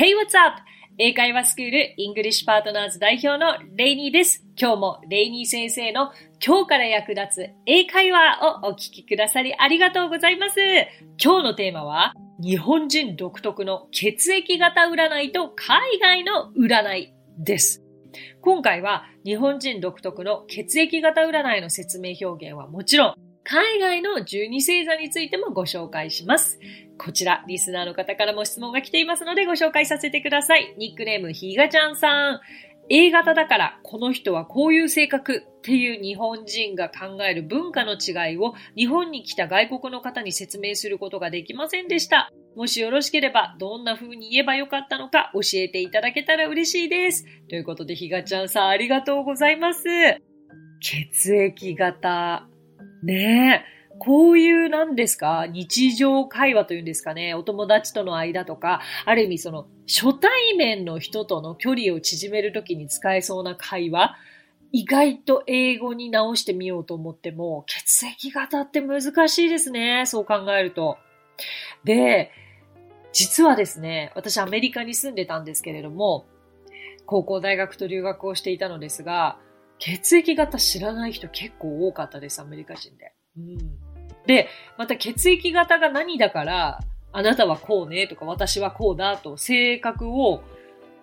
Hey, what's up? 英会話スクールイングリッシュパートナーズ代表のレイニーです。今日もレイニー先生の今日から役立つ英会話をお聞きくださりありがとうございます。今日のテーマは日本人独特の血液型占いと海外の占いです。今回は日本人独特の血液型占いの説明表現はもちろん海外の12星座についてもご紹介します。こちら、リスナーの方からも質問が来ていますのでご紹介させてください。ニックネームひがちゃんさん。A 型だからこの人はこういう性格っていう日本人が考える文化の違いを日本に来た外国の方に説明することができませんでした。もしよろしければどんな風に言えばよかったのか教えていただけたら嬉しいです。ということでひがちゃんさんありがとうございます。血液型。ねえ。こういうなんですか？日常会話というんですかね、お友達との間とか、ある意味その初対面の人との距離を縮めるときに使えそうな会話、意外と英語に直してみようと思っても、血液型って難しいですね。そう考えると。で、実はですね、私アメリカに住んでたんですけれども、高校大学と留学をしていたのですが、血液型知らない人結構多かったです、アメリカ人で。うん。で、また血液型が何だから、あなたはこうねとか私はこうだと性格を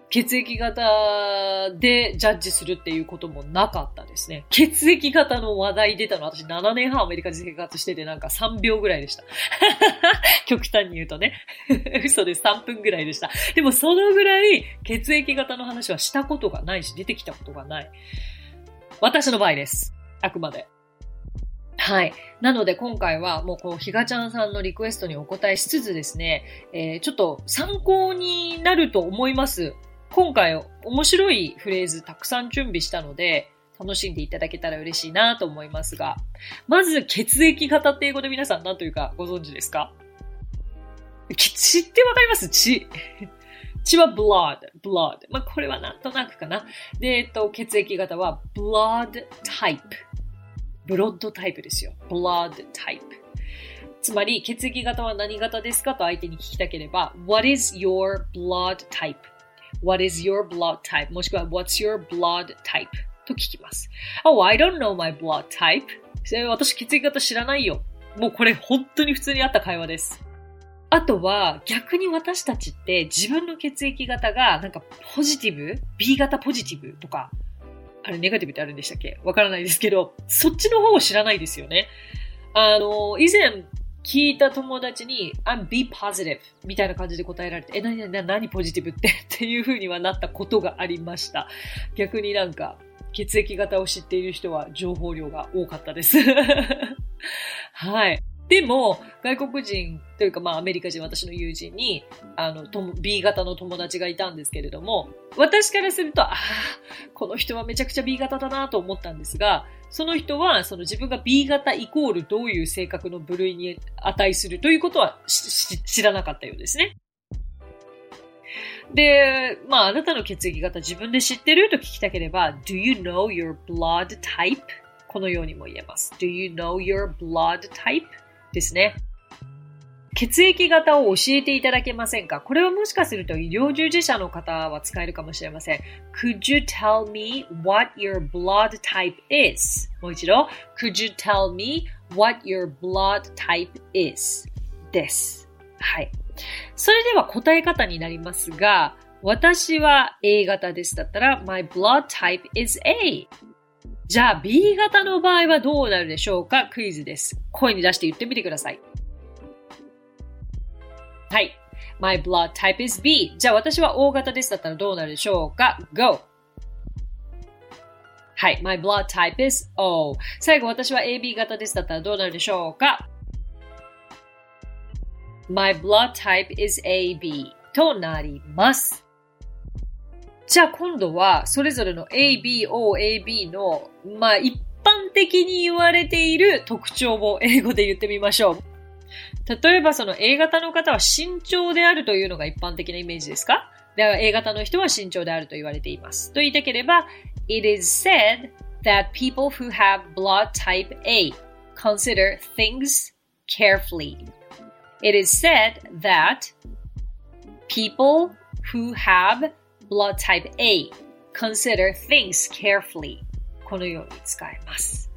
血液型でジャッジするっていうこともなかったですね。血液型の話題出たの私7年半アメリカで生活しててなんか3秒ぐらいでした。極端に言うとね。嘘です。3分ぐらいでした。でもそのぐらい血液型の話はしたことがないし出てきたことがない。私の場合です。あくまで。はい。なので今回はもうこう、ひがちゃんさんのリクエストにお答えしつつですね、えー、ちょっと参考になると思います。今回面白いフレーズたくさん準備したので、楽しんでいただけたら嬉しいなと思いますが、まず血液型って英語で皆さん何というかご存知ですか？血ってわかります？血。血は blood, blood. まあ、これはなんとなくかな。で、えっと、血液型は blood type。ブロッドタイプですよ。blood type。つまり、血液型は何型ですかと相手に聞きたければ、What is your blood type?What is your blood type? もしくは What's your blood type? と聞きます。Oh, I don't know my blood type. 私血液型知らないよ。もうこれ本当に普通にあった会話です。あとは逆に私たちって自分の血液型がなんかポジティブ ?B 型ポジティブとかあれネガティブってあるんでしたっけ？わからないですけど、そっちの方を知らないですよね。あの、以前聞いた友達に、I'm B positive みたいな感じで答えられて、え、何、何、何ポジティブって？っていう風にはなったことがありました。逆になんか、血液型を知っている人は情報量が多かったです。はい。でも、外国人というか、まあ、アメリカ人、私の友人に、あの、B 型の友達がいたんですけれども、私からすると、ああ、この人はめちゃくちゃ B 型だなと思ったんですが、その人は、その自分が B 型イコールどういう性格の部類に値するということは知らなかったようですね。で、まあ、あなたの血液型自分で知ってると聞きたければ、Do you know your blood type? このようにも言えます。Do you know your blood type? ですね。血液型を教えていただけませんかこれはもしかすると医療従事者の方は使えるかもしれません。Could you tell me what your blood type is? もう一度。Could you tell me what your blood type is? です。はい。それでは答え方になりますが、私は A 型ですだったら、My blood type is A。じゃあ B 型の場合はどうなるでしょうか？クイズです。声に出して言ってみてください。はい。My blood type is B. じゃあ私は O 型ですだったらどうなるでしょうか ?Go! はい。My blood type is O. 最後私は AB 型ですだったらどうなるでしょうか ?My blood type is AB となります。じゃあ今度は、それぞれの A, B, O, A, B の、まあ一般的に言われている特徴を 英語で言ってみましょう。例えばその A 型の方は身長であるというのが一般的なイメージですか？では A 型の人は身長であると言われています。と言いたければ、It is said that people who have blood type A consider things carefully. It is said that people who have blood type A consider things carefully このように使えます。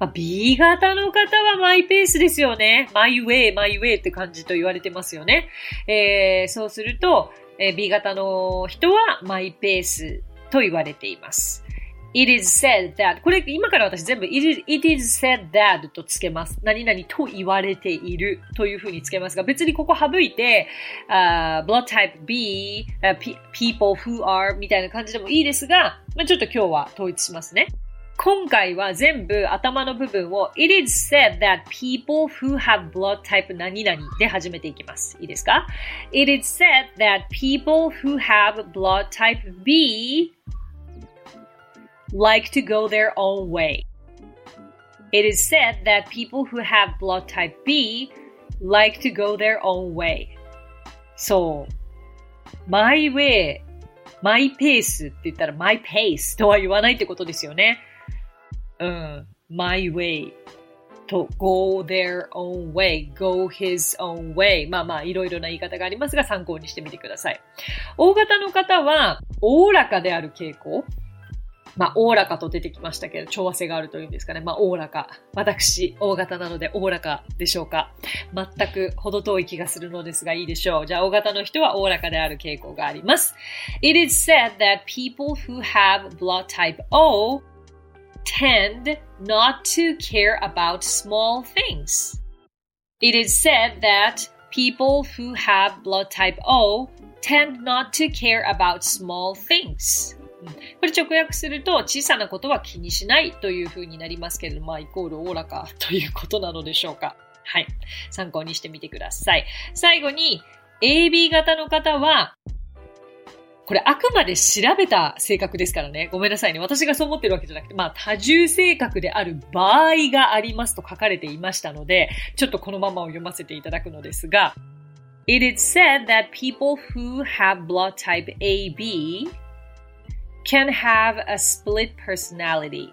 まあ、B 型の方はマイペースですよね。マイウェイ、マイウェイって感じと言われてますよね。えー、そうすると、えー B 型の人はマイペースと言われています。It is said that これ今から私全部 it is, said that とつけます。何々と言われているというふうにつけますが、別にここ省いて、uh, blood type B、uh, people who are みたいな感じでもいいですが、まあ、ちょっと今日は統一しますね。今回は全部頭の部分を It is said that people who have blood type 何々で始めていきます。いいですか It is said that people who have blood type B like to go their own way. It is said that people who have blood type B like to go their own way. そう。マイウェイ、マイペースって言ったらマイペースとは言わないってことですよね。うん。my way と go their own way, go his own way まあまあいろいろな言い方がありますが参考にしてみてください。大型の方は、おおらかである傾向。まあ、おおらかと出てきましたけど、調和性があるというんですかね。まあ、おおらか。私、大型なので、おおらかでしょうか。全く程遠い気がするのですが、いいでしょう。じゃあ、大型の人はおおらかである傾向があります。It is said that people who have blood type O tend not to care about small things. It is said that people who have blood type O tend not to care about small things. これ直訳すると小さなことは気にしないという風になりますけれども、まあ、イコールおおらかということなのでしょうか。はい。参考にしてみてください。最後に、AB 型の方は、これあくまで調べた性格ですからね。ごめんなさいね。私がそう思ってるわけじゃなくて、まあ多重性格である場合がありますと書かれていましたので、ちょっとこのままを読ませていただくのですが、It is said that people who have blood type AB can have a split personality.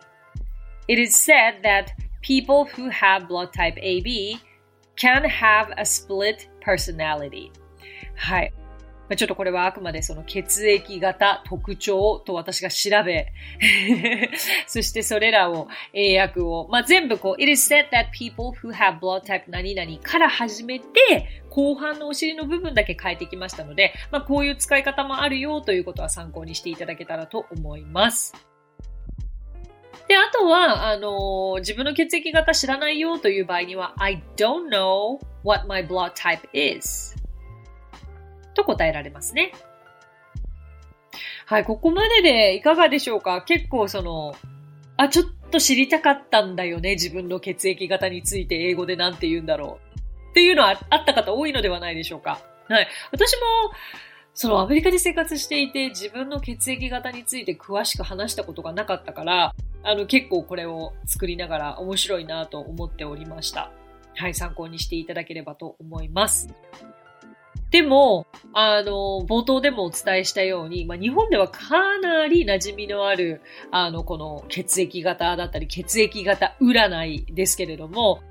It is said that people who have blood type AB can have a split personality. まあちょっとこれはあくまでその血液型特徴と私が調べ、そしてそれらを英訳を、まあ、全部こう、It is said that people who have blood type 何々から始めて、後半のお尻の部分だけ変えてきましたので、まあ、こういう使い方もあるよということは参考にしていただけたらと思います。で、あとは、あのー自分の血液型知らないよという場合には、I don't know what my blood type is と答えられますね。はい、ここまででいかがでしょうか？結構その、あ、ちょっと知りたかったんだよね。自分の血液型について英語でなんて言うんだろう。っていうのはあった方多いのではないでしょうか？はい。私も、そのアメリカで生活していて自分の血液型について詳しく話したことがなかったから、あの結構これを作りながら面白いなと思っておりました。はい、参考にしていただければと思います。でも、あの、冒頭でもお伝えしたように、まあ、日本ではかなり馴染みのある、あの、この血液型だったり、血液型占いですけれども、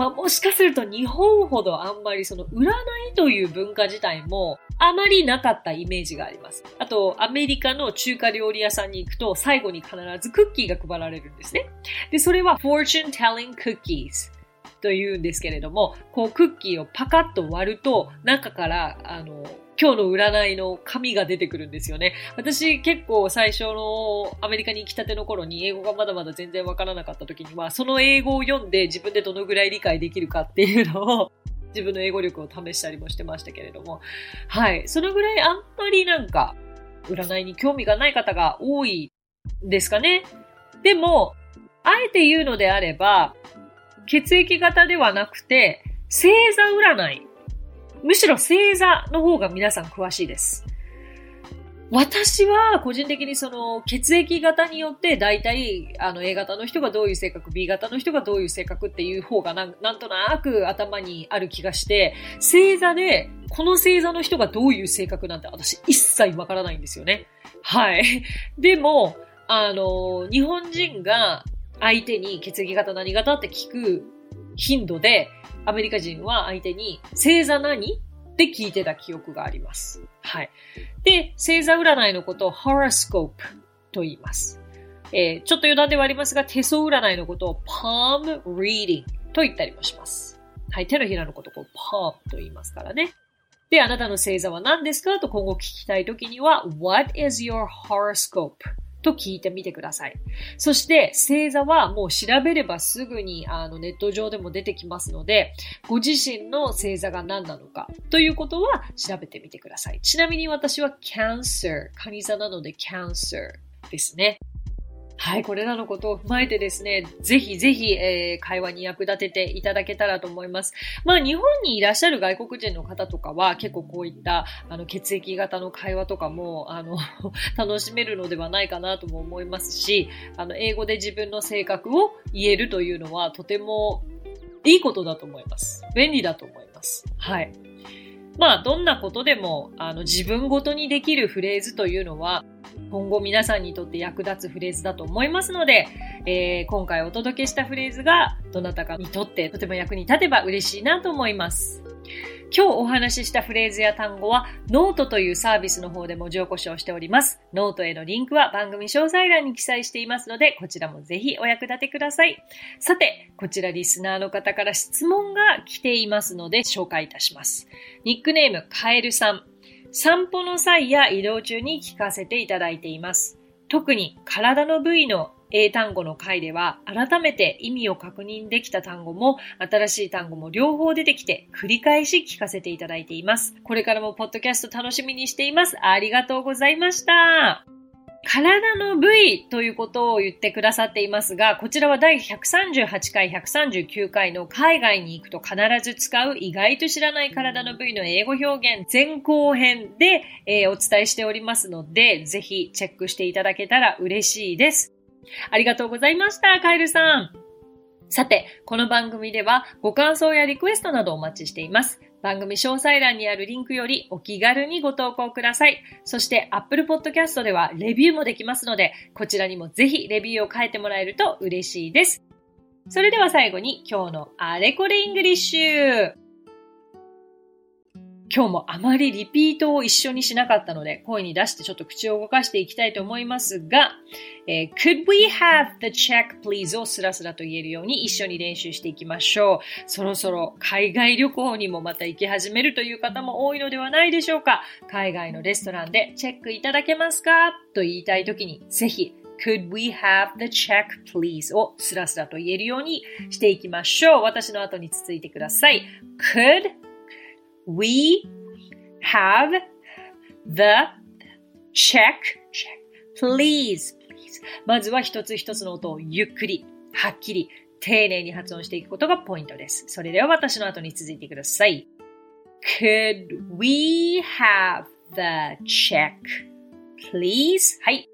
まあ、もしかすると日本ほどあんまりその占いという文化自体もあまりなかったイメージがあります。あと、アメリカの中華料理屋さんに行くと最後に必ずクッキーが配られるんですね。で、それは fortune telling cookies というんですけれども、こうクッキーをパカッと割ると中から、あの、今日の占いの紙が出てくるんですよね。私結構最初のアメリカに来たての頃に英語がまだまだ全然わからなかった時には、その英語を読んで自分でどのぐらい理解できるかっていうのを 自分の英語力を試したりもしてましたけれども、はい。そのぐらいあんまりなんか占いに興味がない方が多いですかね。でも、あえて言うのであれば、血液型ではなくて、星座占い。むしろ星座の方が皆さん詳しいです。私は個人的にその血液型によって大体あの A 型の人がどういう性格、B 型の人がどういう性格っていう方がなんなんとなく頭にある気がして、星座でこの星座の人がどういう性格なんて私一切わからないんですよね。はい。でも、あの、日本人が相手に血液型何型って聞く頻度で、アメリカ人は相手に星座何って聞いてた記憶があります。はい。で、星座占いのことを horoscope と言います。えー、ちょっと余談ではありますが、手相占いのことを palm reading と言ったりもします。はい、手のひらのことを palm と言いますからね。で、あなたの星座は何ですか？と今後聞きたいときには、What is your horoscope? と聞いてみてください。そして、星座はもう調べればすぐにあのネット上でも出てきますので、ご自身の星座が何なのかということは調べてみてください。ちなみに私は Cancer、カニ座なのでキャンサーですね。はい、これらのことを踏まえてですね、ぜひぜひ、えー、会話に役立てていただけたらと思います。まあ、日本にいらっしゃる外国人の方とかは、結構こういった、あの、血液型の会話とかも、あの、楽しめるのではないかなとも思いますし、あの、英語で自分の性格を言えるというのは、とてもいいことだと思います。便利だと思います。はい。まあ、どんなことでも、あの、自分ごとにできるフレーズというのは、今後皆さんにとって役立つフレーズだと思いますので、えー、今回お届けしたフレーズがどなたかにとってとても役に立てば嬉しいなと思います。今日お話ししたフレーズや単語はノートというサービスの方で文字起こしをしております。ノートへのリンクは番組詳細欄に記載していますので、こちらもぜひお役立てください。さて、こちらリスナーの方から質問が来ていますので紹介いたします。ニックネームカエルさん。散歩の際や移動中に聞かせていただいています。特に体の部位の英単語の回では改めて意味を確認できた単語も新しい単語も両方出てきて繰り返し聞かせていただいています。これからもポッドキャスト楽しみにしています。ありがとうございました。体の部位ということを言ってくださっていますが、こちらは第138回、139回の海外に行くと必ず使う意外と知らない体の部位の英語表現前後編で、えー、お伝えしておりますので、ぜひチェックしていただけたら嬉しいです。ありがとうございました、カエルさん。さて、この番組ではご感想やリクエストなどお待ちしています。番組詳細欄にあるリンクよりお気軽にご投稿ください。そして Apple Podcast ではレビューもできますので、こちらにもぜひレビューを書いてもらえると嬉しいです。それでは最後に今日のあれこれイングリッシュ。今日もあまりリピートを一緒にしなかったので、声に出してちょっと口を動かしていきたいと思いますが、えー、could we have the check please をスラスラと言えるように一緒に練習していきましょう。そろそろ海外旅行にもまた行き始めるという方も多いのではないでしょうか。海外のレストランでチェックいただけますか？と言いたいときに、ぜひ Could we have the check please? をスラスラと言えるようにしていきましょう。私の後に続いてください。Could we have the check, please. まずは一つ一つの音をゆっくり、はっきり、丁寧に発音していくことがポイントです。それでは私の後に続いてください。Could we have the check, please? はい。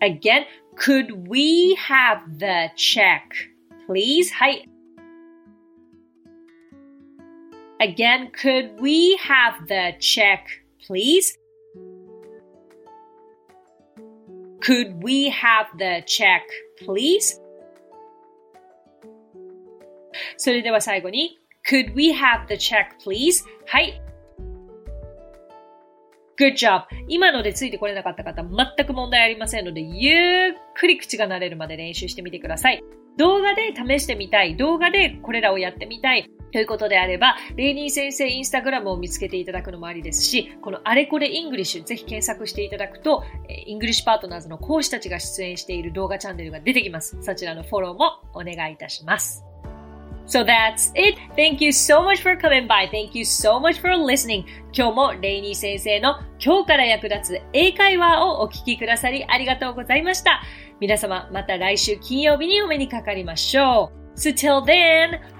Again, could we have the check, please? はい。Again, could we have the check, please? Could we have the check, please? それでは最後に、Could we have the check, please? はい。Good job! 今のでついてこれなかった方、全く問題ありませんので、ゆっくり口が慣れるまで練習してみてください。動画で試してみたい、動画でこれらをやってみたい、ということであれば、レイニー先生インスタグラムを見つけていただくのもありですし、このあれこれイングリッシュ、ぜひ検索していただくと、イングリッシュパートナーズの講師たちが出演している動画チャンネルが出てきます。そちらのフォローもお願いいたします。So that's it. Thank you so much for coming by. Thank you so much for listening. 今日もレイニー先生の今日から役立つ英会話をお聞きくださりありがとうございました。皆様また来週金曜日にお目にかかりましょう。So till then,